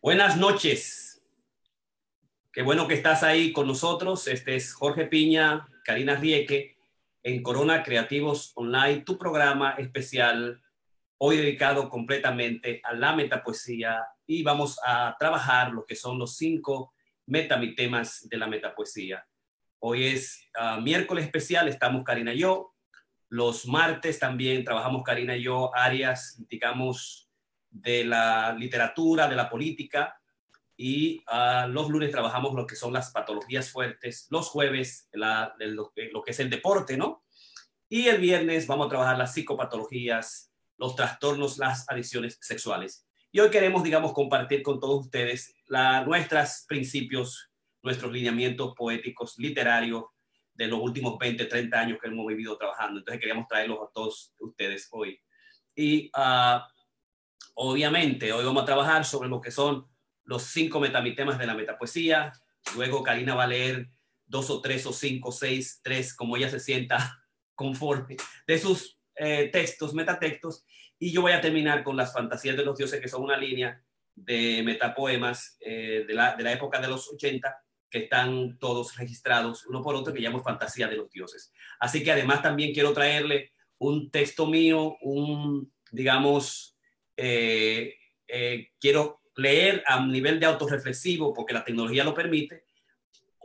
Buenas noches. Qué bueno que estás ahí con nosotros. Este es Jorge Piña, Karina Rieke, en Corona Creativos Online, tu programa especial, hoy dedicado completamente a la metapoesía y vamos a trabajar lo que son los cinco metamitemas de la metapoesía. Hoy es ah, miércoles especial, estamos Karina y yo. Los martes también trabajamos Karina y yo áreas, digamos, de la literatura, de la política, y ah, los lunes trabajamos lo que son las patologías fuertes, los jueves lo, que es el deporte, ¿no? Y el viernes vamos a trabajar las psicopatologías, los trastornos, las adicciones sexuales. Y hoy queremos, digamos, compartir con todos ustedes nuestros principios, nuestros lineamientos poéticos, literarios de los últimos 20, 30 años que hemos vivido trabajando. Entonces queríamos traerlos a todos ustedes hoy. Y uh, Obviamente, hoy vamos a trabajar sobre lo que son los cinco metamitemas de la metapoesía. Luego Karina va a leer dos o tres o cinco, seis, tres, como ella se sienta conforme de sus eh, textos, metatextos. Y yo voy a terminar con las fantasías de los dioses, que son una línea de metapoemas eh, de, la, de la época de los 80 que están todos registrados uno por otro, que llamo Fantasía de los Dioses. Así que además también quiero traerle un texto mío, un, digamos, eh, eh, quiero leer a nivel de autorreflexivo, porque la tecnología lo permite,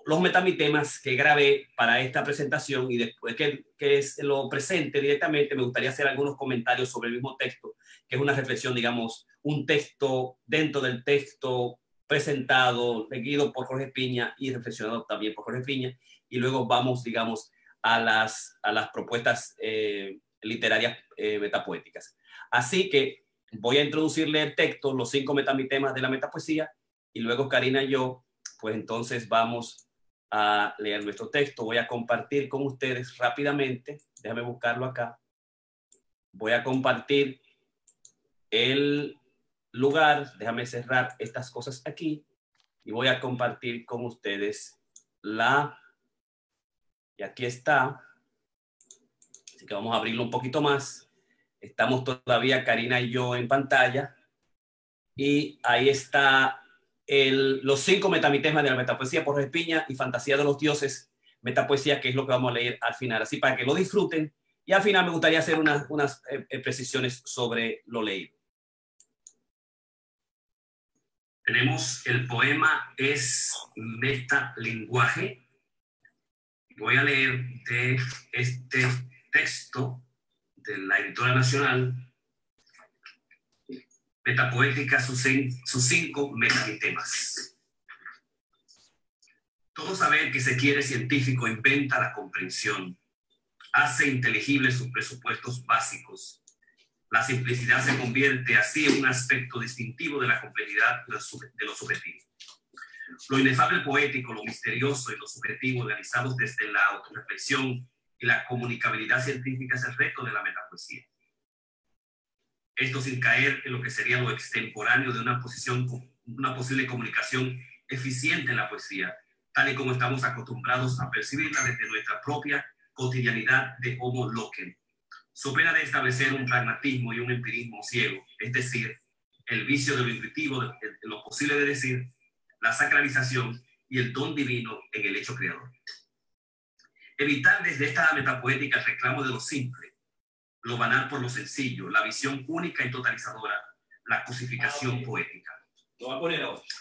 los metamitemas que grabé para esta presentación y después que, que es, lo presente directamente, me gustaría hacer algunos comentarios sobre el mismo texto, que es una reflexión, digamos, un texto dentro del texto presentado, seguido por Jorge Piña y reflexionado también por Jorge Piña, y luego vamos, digamos, a las, a las propuestas eh, literarias metapoéticas. Así que voy a introducirle el texto, los cinco metamitemas de la metapoesía, y luego Karina y yo, pues entonces vamos a leer nuestro texto. Voy a compartir con ustedes rápidamente, déjame buscarlo acá. Voy a compartir el lugar, déjame cerrar estas cosas aquí, y voy a compartir con ustedes la, y aquí está, así que vamos a abrirlo un poquito más Estamos todavía Karina y yo en pantalla. Y ahí está el, los cinco metamitemas de la metapoesía por Espiña y Fantasía de los Dioses, metapoesía, que es lo que vamos a leer al final. Así para que lo disfruten. Y al final me gustaría hacer unas, unas eh, eh, precisiones sobre lo leído. Tenemos el poema Es metalenguaje. Voy a leer de este texto de la editora nacional, Metapoética, sus, sus cinco metamitemas. Todo saber que se quiere científico inventa la comprensión, hace inteligibles sus presupuestos básicos. La simplicidad se convierte así en un aspecto distintivo de la complejidad de lo subjetivo. Lo inefable poético, lo misterioso y lo subjetivo, realizados desde la autorreflexión la comunicabilidad científica es el reto de la metapoesía. Esto sin caer en lo que sería lo extemporáneo de una, posición, una posible comunicación eficiente en la poesía, tal y como estamos acostumbrados a percibirla desde nuestra propia cotidianidad de homo loquen. So pena de establecer un pragmatismo y un empirismo ciego, es decir, el vicio de lo intuitivo, de lo posible de decir, la sacralización y el don divino en el hecho creador. Evitar desde esta metapoética el reclamo de lo simple, lo banal por lo sencillo, la visión única y totalizadora, la cosificación ah, poética.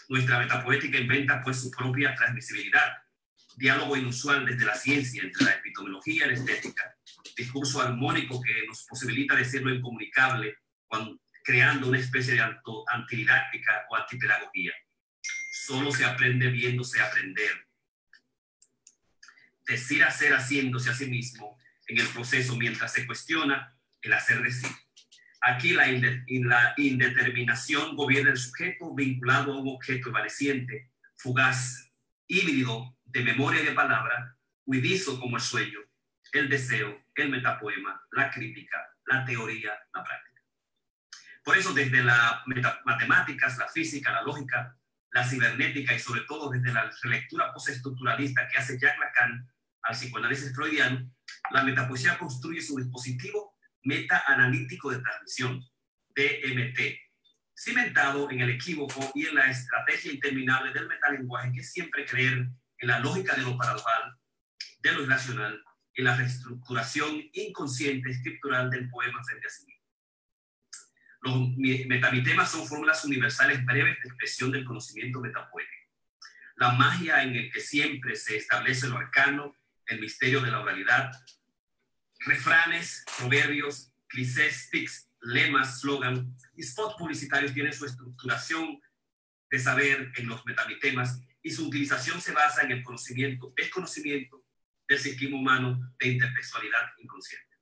Nuestra metapoética inventa pues su propia transmisibilidad, diálogo inusual desde la ciencia entre la epitomología y la estética, discurso armónico que nos posibilita decir lo incomunicable, creando una especie de antididáctica o antipedagogía. Solo se aprende viéndose aprender, decir hacer haciéndose a sí mismo en el proceso mientras se cuestiona el hacer decir. Aquí la, indeterminación gobierna el sujeto vinculado a un objeto evaleciente, fugaz, híbrido de memoria y de palabra, huidizo como el sueño, el deseo, el metapoema, la crítica, la teoría, la práctica. Por eso desde las matemáticas, la física, la lógica, la cibernética y sobre todo desde la relectura postestructuralista que hace Jacques Lacan, al psicoanálisis freudiano, la metapoesía construye su dispositivo meta-analítico de transmisión, DMT, cimentado en el equívoco y en la estrategia interminable del metalenguaje, que es siempre creer en la lógica de lo paradojal, de lo irracional, en la reestructuración inconsciente escritural del poema frente a sí mismo. Los metamitemas son fórmulas universales breves de expresión del conocimiento metapoético. La magia en el que siempre se establece lo arcano, el misterio de la oralidad, refranes, proverbios, clichés, tics, lemas, slogan y spots publicitarios tienen su estructuración de saber en los metamitemas y su utilización se basa en el conocimiento, desconocimiento del psiquismo humano de intertextualidad inconsciente.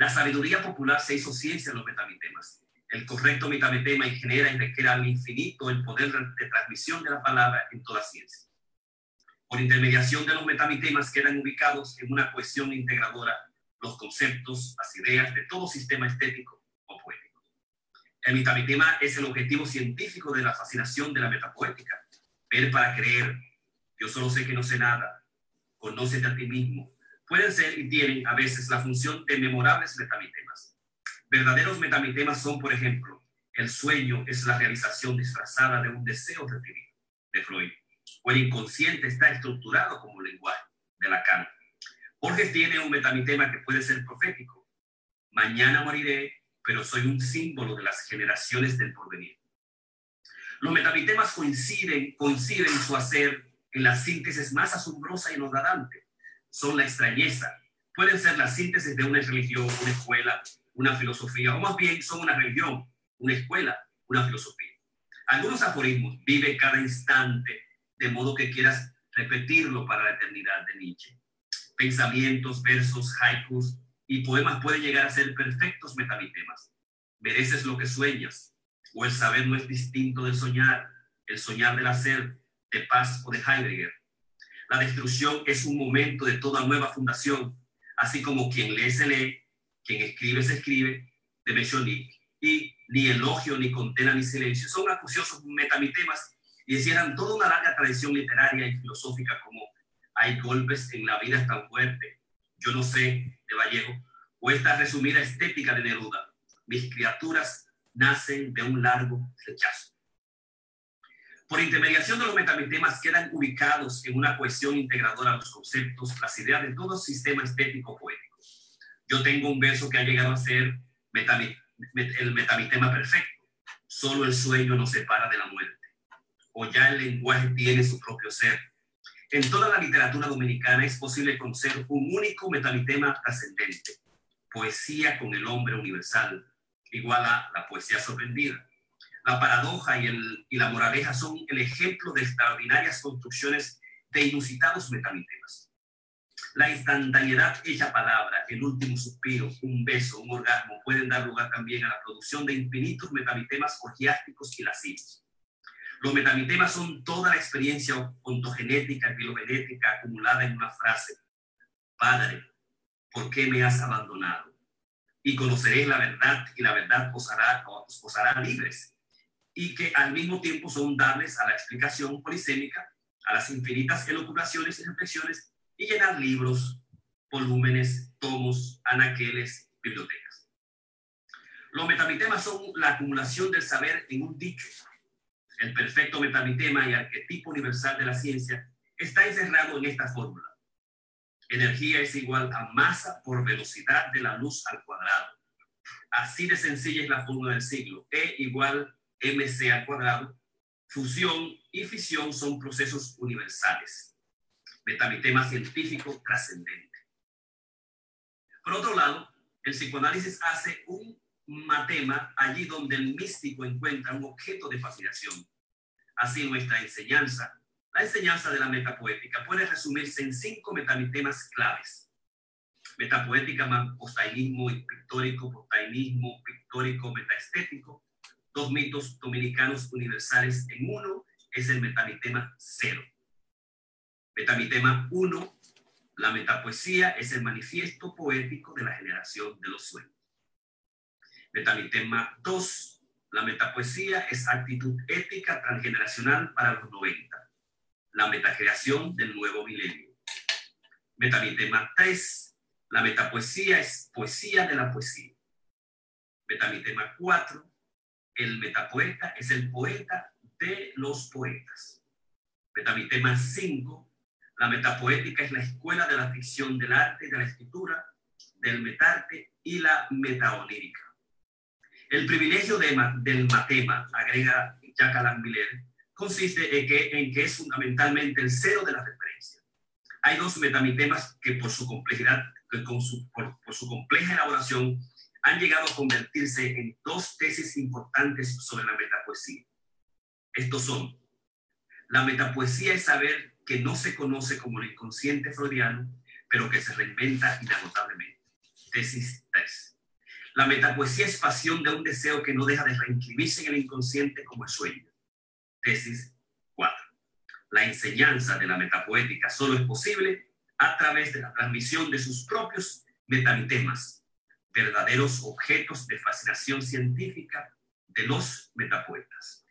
La sabiduría popular se hizo ciencia en los metamitemas. El correcto metamitema genera y requiere al infinito el poder de transmisión de la palabra en toda ciencia. Por intermediación de los metamitemas quedan ubicados en una cohesión integradora los conceptos, las ideas de todo sistema estético o poético. El metamitema es el objetivo científico de la fascinación de la metapoética. Ver para creer. Yo solo sé que no sé nada. Conócete a ti mismo. Pueden ser y tienen a veces la función de memorables metamitemas. Verdaderos metamitemas son, por ejemplo, el sueño es la realización disfrazada de un deseo reprimido, de Freud o el inconsciente está estructurado como lenguaje de Lacan. Borges tiene un metamitema que puede ser profético. Mañana moriré, pero soy un símbolo de las generaciones del porvenir. Los metamitemas coinciden, coinciden en su hacer en la síntesis más asombrosa y enodadante. Son la extrañeza. Pueden ser la síntesis de una religión, una escuela, una filosofía, o más bien son una religión, una escuela, una filosofía. Algunos aforismos viven cada instante de modo que quieras repetirlo para la eternidad de Nietzsche. Pensamientos, versos, haikus y poemas pueden llegar a ser perfectos metamitemas. Mereces lo que sueñas, o el saber no es distinto del soñar, el soñar del hacer, de Paz o de Heidegger. La destrucción es un momento de toda nueva fundación, así como quien lee se lee, quien escribe se escribe, de Mechonik, y ni elogio, ni condena, ni silencio. Son acuciosos metamitemas y hicieran toda una larga tradición literaria y filosófica como Hay golpes en la vida tan fuerte, Yo no sé, de Vallejo, o esta resumida estética de Neruda, Mis criaturas nacen de un largo rechazo. Por intermediación de los metamitemas quedan ubicados en una cohesión integradora los conceptos, las ideas de todo sistema estético poético. Yo tengo un verso que ha llegado a ser el metamitema perfecto. Solo el sueño nos separa de la muerte o ya el lenguaje tiene su propio ser. En toda la literatura dominicana es posible conocer un único metamitema trascendente, poesía con el hombre universal, igual a la poesía sorprendida. La paradoja y, el, y la moraleja son el ejemplo de extraordinarias construcciones de inusitados metamitemas. La instantaneidad hecha palabra, el último suspiro, un beso, un orgasmo, pueden dar lugar también a la producción de infinitos metamitemas orgiásticos y lascivos. Los metamitemas son toda la experiencia ontogenética, filogenética acumulada en una frase. Padre, ¿por qué me has abandonado? Y conoceréis la verdad y la verdad os hará, os hará libres. Y que al mismo tiempo son dables a la explicación polisémica, a las infinitas elucubraciones y reflexiones y llenar libros, volúmenes, tomos, anaqueles, bibliotecas. Los metamitemas son la acumulación del saber en un dicho, el perfecto metamitema y arquetipo universal de la ciencia, está encerrado en esta fórmula. Energía es igual a masa por velocidad de la luz al cuadrado. Así de sencilla es la fórmula del siglo. E igual mc al cuadrado. Fusión y fisión son procesos universales. Metamitema científico trascendente. Por otro lado, el psicoanálisis hace un matema allí donde el místico encuentra un objeto de fascinación. Así nuestra enseñanza, la enseñanza de la metapoética, puede resumirse en cinco metamitemas claves. Metapoética, postainismo pictórico, postainismo, pictórico, metaestético, dos mitos dominicanos universales en uno, es el metamitema cero. Metamitema uno, la metapoesía es el manifiesto poético de la generación de los sueños. Metamitema 2. La metapoesía es actitud ética transgeneracional para los 90. La metacreación del nuevo milenio. Metamitema 3. La metapoesía es poesía de la poesía. Metamitema 4. El metapoeta es el poeta de los poetas. Metamitema 5. La metapoética es la escuela de la ficción del arte y de la escritura, del metarte y la metaonírica. El privilegio de, del matema, agrega Jacques Miller, consiste en que, es fundamentalmente el cero de la referencia. Hay dos metamitemas que por su complejidad, por su compleja elaboración, han llegado a convertirse en dos tesis importantes sobre la metapoesía. Estos son, la metapoesía es saber que no se conoce como el inconsciente freudiano, pero que se reinventa inagotablemente. Tesis 3. La metapoesía es pasión de un deseo que no deja de reinscribirse en el inconsciente como el sueño. Tesis 4. La enseñanza de la metapoética solo es posible a través de la transmisión de sus propios metamitemas, verdaderos objetos de fascinación científica de los metapoetas.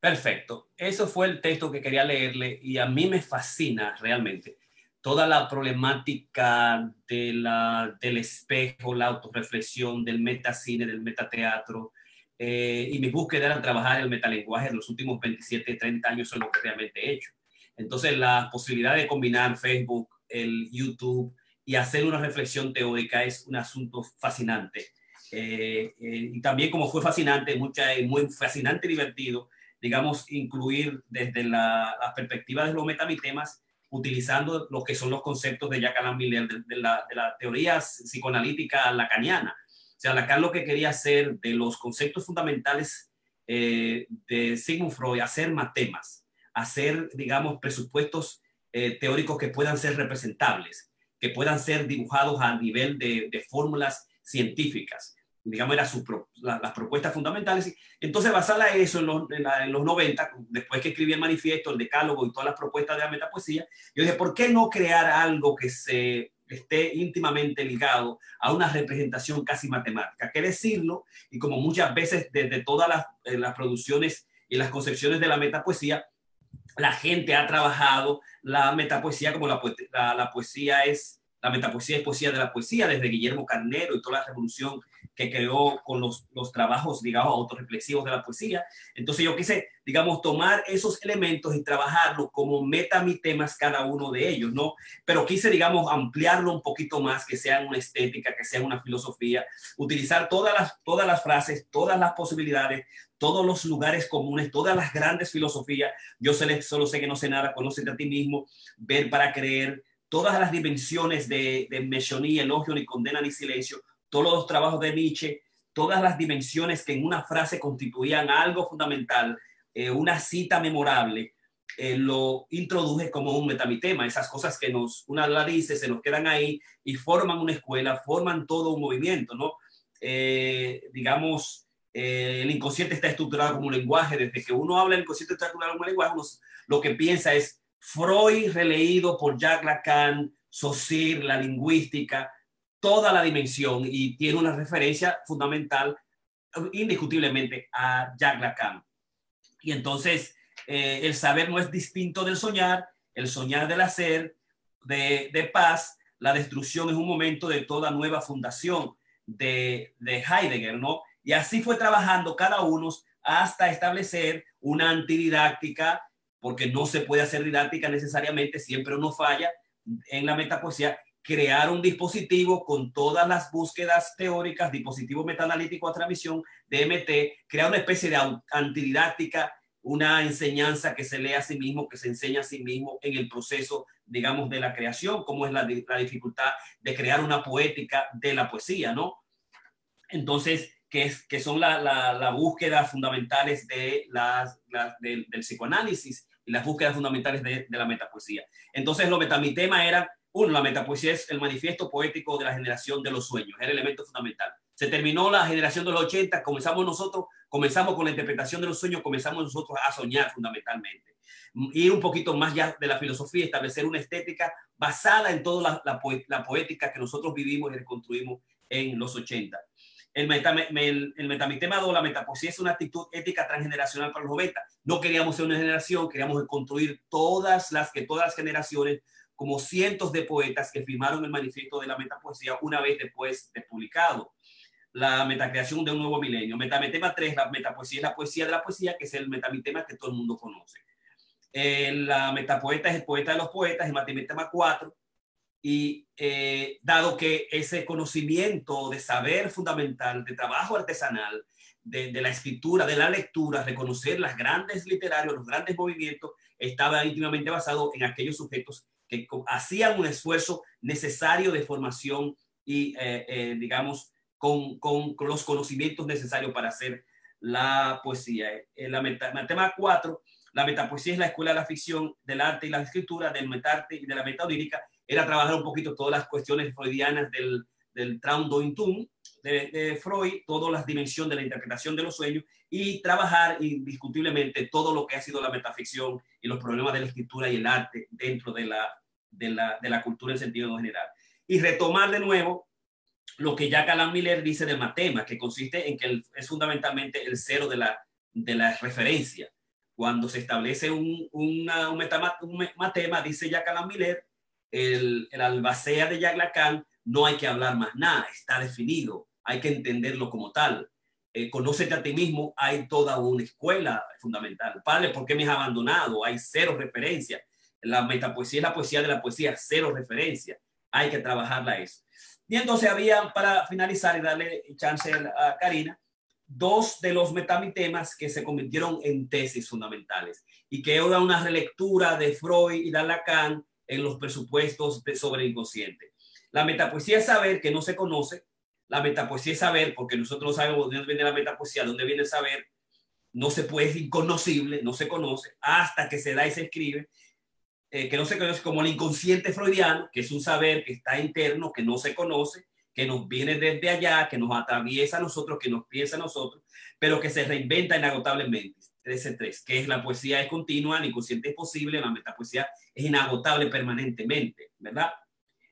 Perfecto. Eso fue el texto que quería leerle y a mí me fascina realmente toda la problemática de la, del espejo, la autorreflexión, del metacine, del metateatro. Eh, y mi búsqueda era trabajar el metalenguaje en los últimos 27, 30 años, son lo que realmente he hecho. Entonces, la posibilidad de combinar Facebook, el YouTube y hacer una reflexión teórica es un asunto fascinante. Eh, eh, y también como fue fascinante, mucha, muy fascinante y divertido, digamos, incluir desde la, la perspectiva de los metamitemas utilizando lo que son los conceptos de Jacques Alain Miller, de, la, teoría psicoanalítica lacaniana. O sea, Lacan lo que quería hacer de los conceptos fundamentales eh, de Sigmund Freud, hacer matemas, hacer, digamos, presupuestos eh, teóricos que puedan ser representables, que puedan ser dibujados a nivel de, fórmulas científicas digamos, era su, las propuestas fundamentales. Entonces, basada en eso, en los, en, los 90, después que escribí el manifiesto, el decálogo y todas las propuestas de la metapoesía, yo dije, ¿por qué no crear algo que se esté íntimamente ligado a una representación casi matemática? ¿Qué decirlo? Y como muchas veces desde todas las, eh, las producciones y las concepciones de la metapoesía, la gente ha trabajado la metapoesía como la, la, poesía es la metapoesía es poesía de la poesía, desde Guillermo Carnero y toda la revolución que creó con los, los trabajos, digamos, autorreflexivos de la poesía. Entonces yo quise, digamos, tomar esos elementos y trabajarlos como metamitemas cada uno de ellos, ¿no? Pero quise, digamos, ampliarlo un poquito más, que sea una estética, que sea una filosofía, utilizar todas las, todas las frases, todas las posibilidades, todos los lugares comunes, todas las grandes filosofías. Yo solo sé que no sé nada, conocerte a ti mismo, ver para creer, todas las dimensiones de, de mesonía, elogio, ni condena, ni silencio, todos los trabajos de Nietzsche, todas las dimensiones que en una frase constituían algo fundamental, eh, una cita memorable, eh, lo introduje como un metamitema, esas cosas que nos, una la dice, se nos quedan ahí y forman una escuela, forman todo un movimiento, ¿no? Eh, digamos, el inconsciente está estructurado como un lenguaje, desde que uno habla el inconsciente está estructurado como un lenguaje, lo que piensa es Freud releído por Jacques Lacan, Saussure, la lingüística, toda la dimensión y tiene una referencia fundamental indiscutiblemente a Jacques Lacan. Y entonces eh, el saber no es distinto del soñar, el soñar del hacer, de, paz, la destrucción es un momento de toda nueva fundación de Heidegger, ¿no? Y así fue trabajando cada uno hasta establecer una antididáctica, porque no se puede hacer didáctica necesariamente, siempre uno falla en la metapoesía, crear un dispositivo con todas las búsquedas teóricas, dispositivo metaanalítico a transmisión, DMT, crear una especie de antididáctica, una enseñanza que se lee a sí mismo, que se enseña a sí mismo en el proceso, digamos, de la creación, como es la, la dificultad de crear una poética de la poesía, ¿no? Entonces, que, son las la, la búsquedas fundamentales del, psicoanálisis y las búsquedas fundamentales de, la metapoesía. Entonces, lo metamitema era uno, la metapoesía es el manifiesto poético de la generación de los sueños, es el elemento fundamental. Se terminó la generación de los 80, comenzamos nosotros, comenzamos con la interpretación de los sueños, comenzamos nosotros a soñar fundamentalmente. Ir un poquito más ya de la filosofía, establecer una estética basada en toda la, la, poética que nosotros vivimos y reconstruimos en los 80. El, el, el metamitema o la metapoesía es una actitud ética transgeneracional para los 90. No queríamos ser una generación, queríamos construir todas las que todas las generaciones como cientos de poetas que firmaron el manifiesto de la metapoesía una vez después de publicado la metacreación de un nuevo milenio. Metametema 3, la metapoesía es la poesía de la poesía, que es el metamitema que todo el mundo conoce. Eh, la metapoeta es el poeta de los poetas, el metamitema 4, y eh, dado que ese conocimiento de saber fundamental, de trabajo artesanal, de, la escritura, de la lectura, reconocer las grandes literarios, los grandes movimientos, estaba íntimamente basado en aquellos sujetos que hacían un esfuerzo necesario de formación y, eh, eh, digamos, con, con, los conocimientos necesarios para hacer la poesía. En la meta, tema 4, la metapoesía es la escuela de la ficción, del arte y la escritura, del metarte y de la metaonírica. Era trabajar un poquito todas las cuestiones freudianas del, del Traum-Dointum de, de Freud, todas las dimensiones de la interpretación de los sueños y trabajar indiscutiblemente todo lo que ha sido la metaficción y los problemas de la escritura y el arte dentro de la, de la, de la cultura en sentido general. Y retomar de nuevo lo que ya Alan Miller dice del matema, que consiste en que es fundamentalmente el cero de la, de la referencia. Cuando se establece un, una, un, metama, un matema, dice Jack Alan Miller, el, albacea de Jack Lacan, no hay que hablar más nada, está definido, hay que entenderlo como tal. Eh, conócete a ti mismo, hay toda una escuela fundamental. Padre, ¿por qué me has abandonado? Hay cero referencia. La metapoesía es la poesía de la poesía, cero referencia. Hay que trabajarla eso. Y entonces había, para finalizar y darle chance a Karina, dos de los metamitemas que se convirtieron en tesis fundamentales y que era una relectura de Freud y de Lacan en los presupuestos de sobre inconsciente. La metapoesía es saber que no se conoce, la metapoesía es saber, porque nosotros no sabemos de dónde viene la metapoesía, dónde viene el saber, no se puede, es inconocible, no se conoce, hasta que se da y se escribe, eh, que no se conoce como el inconsciente freudiano, que es un saber que está interno, que no se conoce, que nos viene desde allá, que nos atraviesa a nosotros, que nos piensa a nosotros, pero que se reinventa inagotablemente. 13.3, que es la poesía es continua, el inconsciente es posible, la metapoesía es inagotable permanentemente, ¿verdad?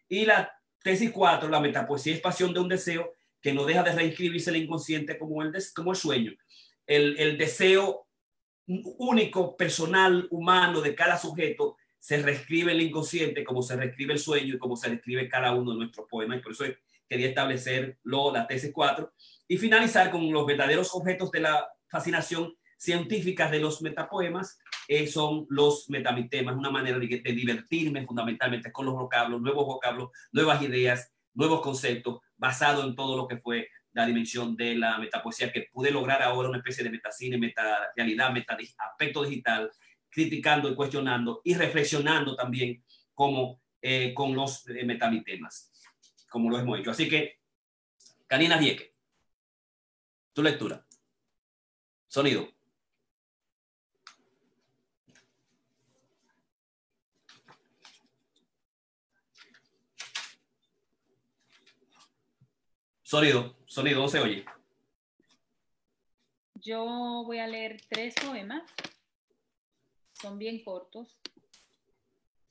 Y la tesis 4, la metapoesía es pasión de un deseo que no deja de reinscribirse el inconsciente como el, como el sueño. El, el deseo único, personal, humano de cada sujeto se reescribe el inconsciente como se reescribe el sueño y como se reescribe cada uno de nuestros poemas. Y por eso quería establecerlo, la tesis 4, y finalizar con los verdaderos objetos de la fascinación científica de los metapoemas, eh, son los metamitemas, una manera de, de, divertirme fundamentalmente con los vocablos, nuevos vocablos, nuevas ideas, nuevos conceptos, basado en todo lo que fue la dimensión de la metapoesía, que pude lograr ahora una especie de metacine, meta realidad, meta aspecto digital, criticando y cuestionando y reflexionando también como eh, con los eh, metamitemas, como lo hemos hecho. Así que, Canina Dieque, tu lectura. Sonido. Sonido, no se oye. Yo voy a leer tres poemas son bien cortos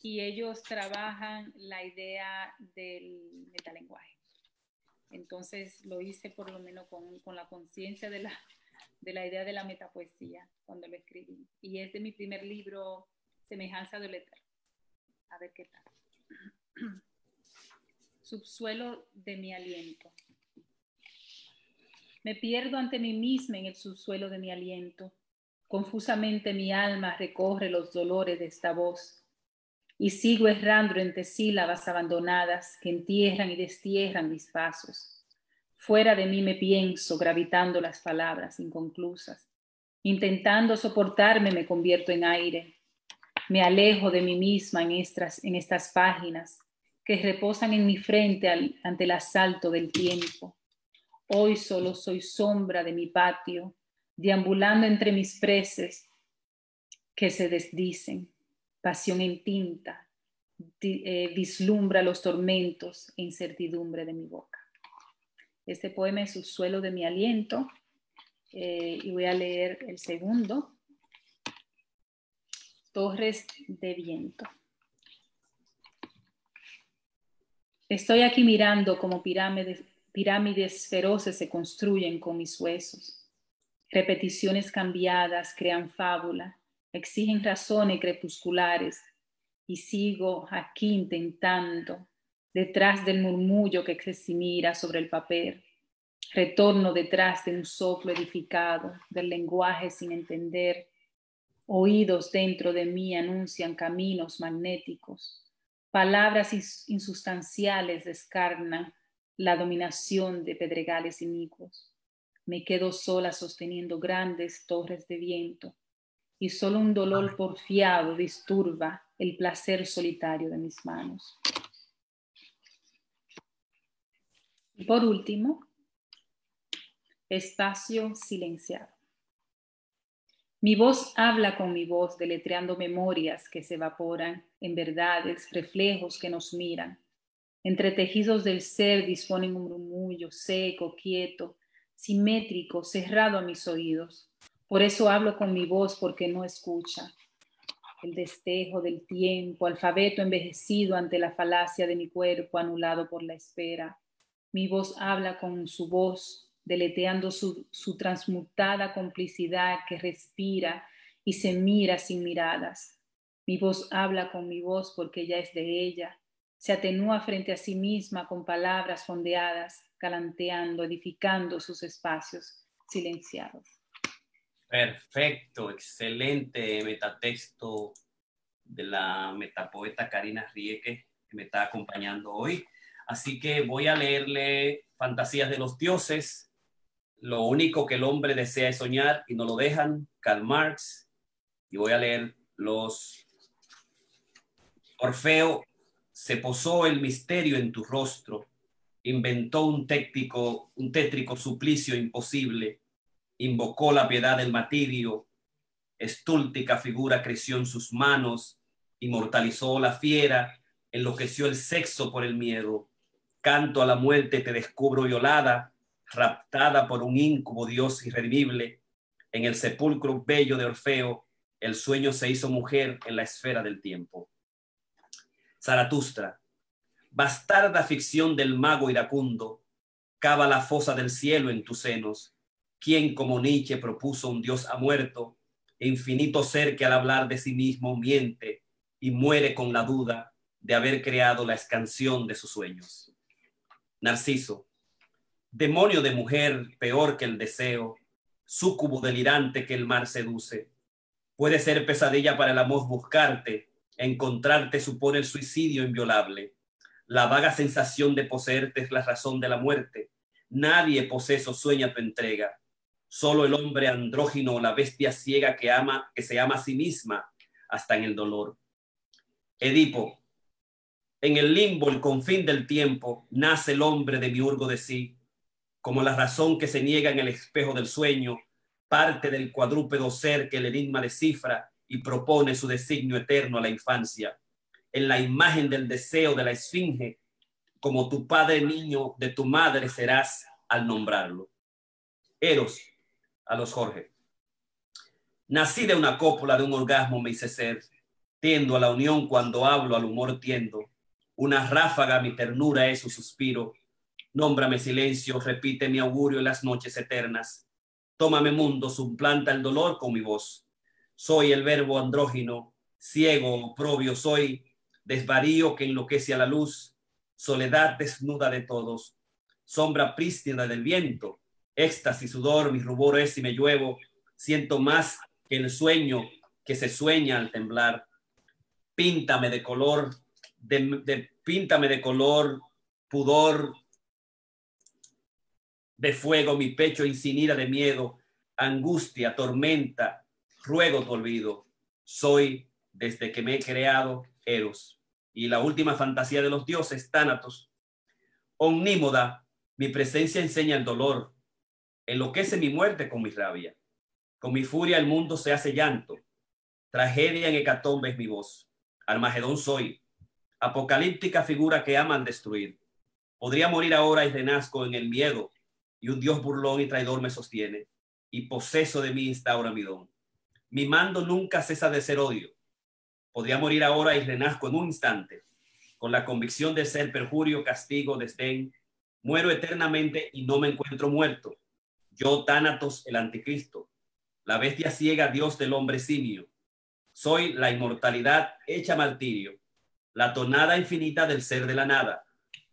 y ellos trabajan la idea del metalenguaje. Entonces lo hice por lo menos con, con la conciencia de la, de la idea de la metapoesía cuando lo escribí. Y es de mi primer libro, Semejanza de Letra. A ver qué tal. Subsuelo de mi aliento. Me pierdo ante mí misma en el subsuelo de mi aliento Confusamente mi alma recorre los dolores de esta voz y sigo errando entre sílabas abandonadas que entierran y destierran mis pasos. Fuera de mí me pienso, gravitando las palabras inconclusas. Intentando soportarme me convierto en aire. Me alejo de mí misma en estas, en estas páginas que reposan en mi frente ante el asalto del tiempo. Hoy solo soy sombra de mi patio, deambulando entre mis preces que se desdicen, pasión en tinta, eh, vislumbra los tormentos e incertidumbre de mi boca. Este poema es suelo de mi aliento eh, y voy a leer el segundo, Torres de Viento. Estoy aquí mirando como pirámides, pirámides feroces se construyen con mis huesos Repeticiones cambiadas crean fábula, exigen razones crepusculares, y sigo aquí intentando, detrás del murmullo que se mira sobre el papel. Retorno detrás de un soplo edificado, del lenguaje sin entender. Oídos dentro de mí anuncian caminos magnéticos. Palabras insustanciales descarnan la dominación de pedregales inicuos. Me quedo sola sosteniendo grandes torres de viento y solo un dolor porfiado disturba el placer solitario de mis manos. Y por último, espacio silenciado. Mi voz habla con mi voz, deletreando memorias que se evaporan en verdades, reflejos que nos miran entre tejidos del ser disponen un murmullo seco, quieto, simétrico, cerrado a mis oídos. Por eso hablo con mi voz porque no escucha. El destejo del tiempo, alfabeto envejecido ante la falacia de mi cuerpo anulado por la espera. Mi voz habla con su voz, deleteando su, su transmutada complicidad que respira y se mira sin miradas. Mi voz habla con mi voz porque ya es de ella, se atenúa frente a sí misma con palabras fondeadas, galanteando, edificando sus espacios silenciados. Perfecto, excelente metatexto de la metapoeta Karina Rieke que me está acompañando hoy. Así que voy a leerle Fantasías de los Dioses. Lo único que el hombre desea es soñar y no lo dejan, Karl Marx. Y voy a leer los Orfeo se posó el misterio en tu rostro, inventó un un tétrico suplicio imposible, invocó la piedad del martirio, estúltica figura creció en sus manos, inmortalizó la fiera, enloqueció el sexo por el miedo, canto a la muerte te descubro violada, raptada por un incubo dios irredimible, en el sepulcro bello de Orfeo, el sueño se hizo mujer en la esfera del tiempo. Zaratustra, bastarda ficción del mago iracundo, cava la fosa del cielo en tus senos, quien como Nietzsche propuso un dios ha muerto, infinito ser que al hablar de sí mismo miente y muere con la duda de haber creado la escanción de sus sueños. Narciso, demonio de mujer peor que el deseo, súcubo delirante que el mar seduce, puede ser pesadilla para el amor buscarte, Encontrarte supone el suicidio inviolable. La vaga sensación de poseerte es la razón de la muerte. Nadie poseso sueña tu entrega. Solo el hombre andrógino, la bestia ciega que ama, que se ama a sí misma hasta en el dolor. Edipo, en el limbo, el confín del tiempo, nace el hombre de miurgo de sí, como la razón que se niega en el espejo del sueño, parte del cuadrúpedo ser que el enigma descifra y propone su designio eterno a la infancia, en la imagen del deseo de la esfinge, como tu padre niño de tu madre serás al nombrarlo. Eros, a los Jorge. Nací de una cópula, de un orgasmo me hice ser, tiendo a la unión cuando hablo, al humor tiendo. Una ráfaga, mi ternura es su suspiro. Nómbrame silencio, repite mi augurio en las noches eternas. Tómame mundo, suplanta el dolor con mi voz soy el verbo andrógino, ciego, propio soy, desvarío que enloquece a la luz, soledad desnuda de todos, sombra prístina del viento, éxtasis, sudor, mis rubores y me lluevo, siento más que el sueño que se sueña al temblar. Píntame de color, de, píntame de color, pudor, de fuego, mi pecho incinida de miedo, angustia, tormenta, ruego tu olvido. Soy, desde que me he creado, Eros. Y la última fantasía de los dioses, Tánatos. Omnímoda, mi presencia enseña el dolor. Enloquece mi muerte con mi rabia. Con mi furia el mundo se hace llanto. Tragedia en hecatombe es mi voz. Armagedón soy. Apocalíptica figura que aman destruir. Podría morir ahora y renazco en el miedo. Y un Dios burlón y traidor me sostiene. Y poseso de mí instaura mi don. Mi mando nunca cesa de ser odio. Podría morir ahora y renazco en un instante, con la convicción de ser perjurio, castigo, desdén. Muero eternamente y no me encuentro muerto. Yo, Tánatos, el anticristo, la bestia ciega, Dios del hombre simio. Soy la inmortalidad hecha martirio, la tonada infinita del ser de la nada,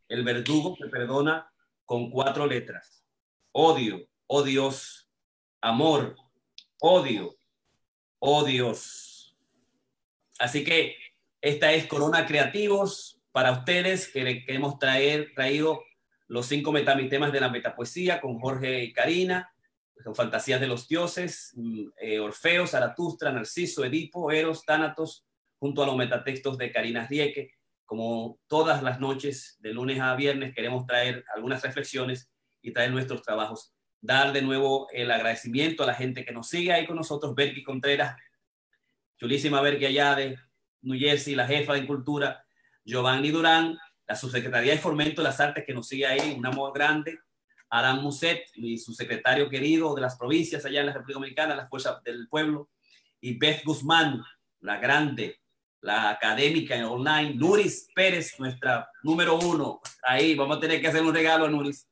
el verdugo que perdona con cuatro letras. Odio, odios, amor, odio, odios. Así que esta es Corona Creativos para ustedes que le queremos traer, traído los cinco metamitemas de la metapoesía con Jorge y Karina son fantasías de los dioses, mm, eh, Orfeo, Zaratustra, Narciso, Edipo, Eros, Tánatos, junto a los metatextos de Karina Rieke. Como todas las noches, de lunes a viernes, queremos traer algunas reflexiones y traer nuestros trabajos. Dar de nuevo el agradecimiento a la gente que nos sigue ahí con nosotros, Berky Contreras, chulísima Berky allá de New Jersey, la jefa de Cultura, Giovanni Durán, la subsecretaría de Fomento de las Artes que nos sigue ahí, un amor grande, Aram Muset y su secretario querido de las provincias allá en la República Dominicana, la Fuerza del Pueblo, y Beth Guzmán, la grande, la académica en online, Nuris Pérez, nuestra número uno. Ahí vamos a tener que hacer un regalo a Nuris.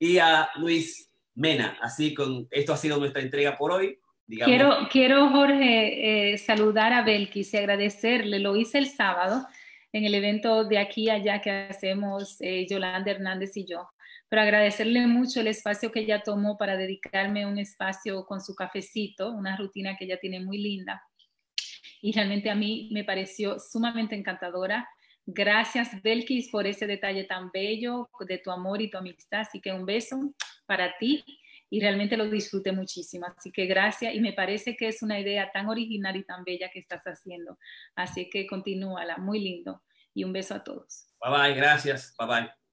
Y a Luis Mena. Así con esto ha sido nuestra entrega por hoy. Quiero, quiero, Jorge, eh, saludar a Belkis y agradecerle. Lo hice el sábado en el evento de aquí allá que hacemos eh, Yolanda Hernández y yo pero agradecerle mucho el espacio que ella tomó para dedicarme un espacio con su cafecito, una rutina que ella tiene muy linda. Y realmente a mí me pareció sumamente encantadora. Gracias, Belkis, por ese detalle tan bello de tu amor y tu amistad. Así que un beso para ti y realmente lo disfruté muchísimo. Así que gracias y me parece que es una idea tan original y tan bella que estás haciendo. Así que continúala, muy lindo y un beso a todos. Bye bye, gracias, bye bye.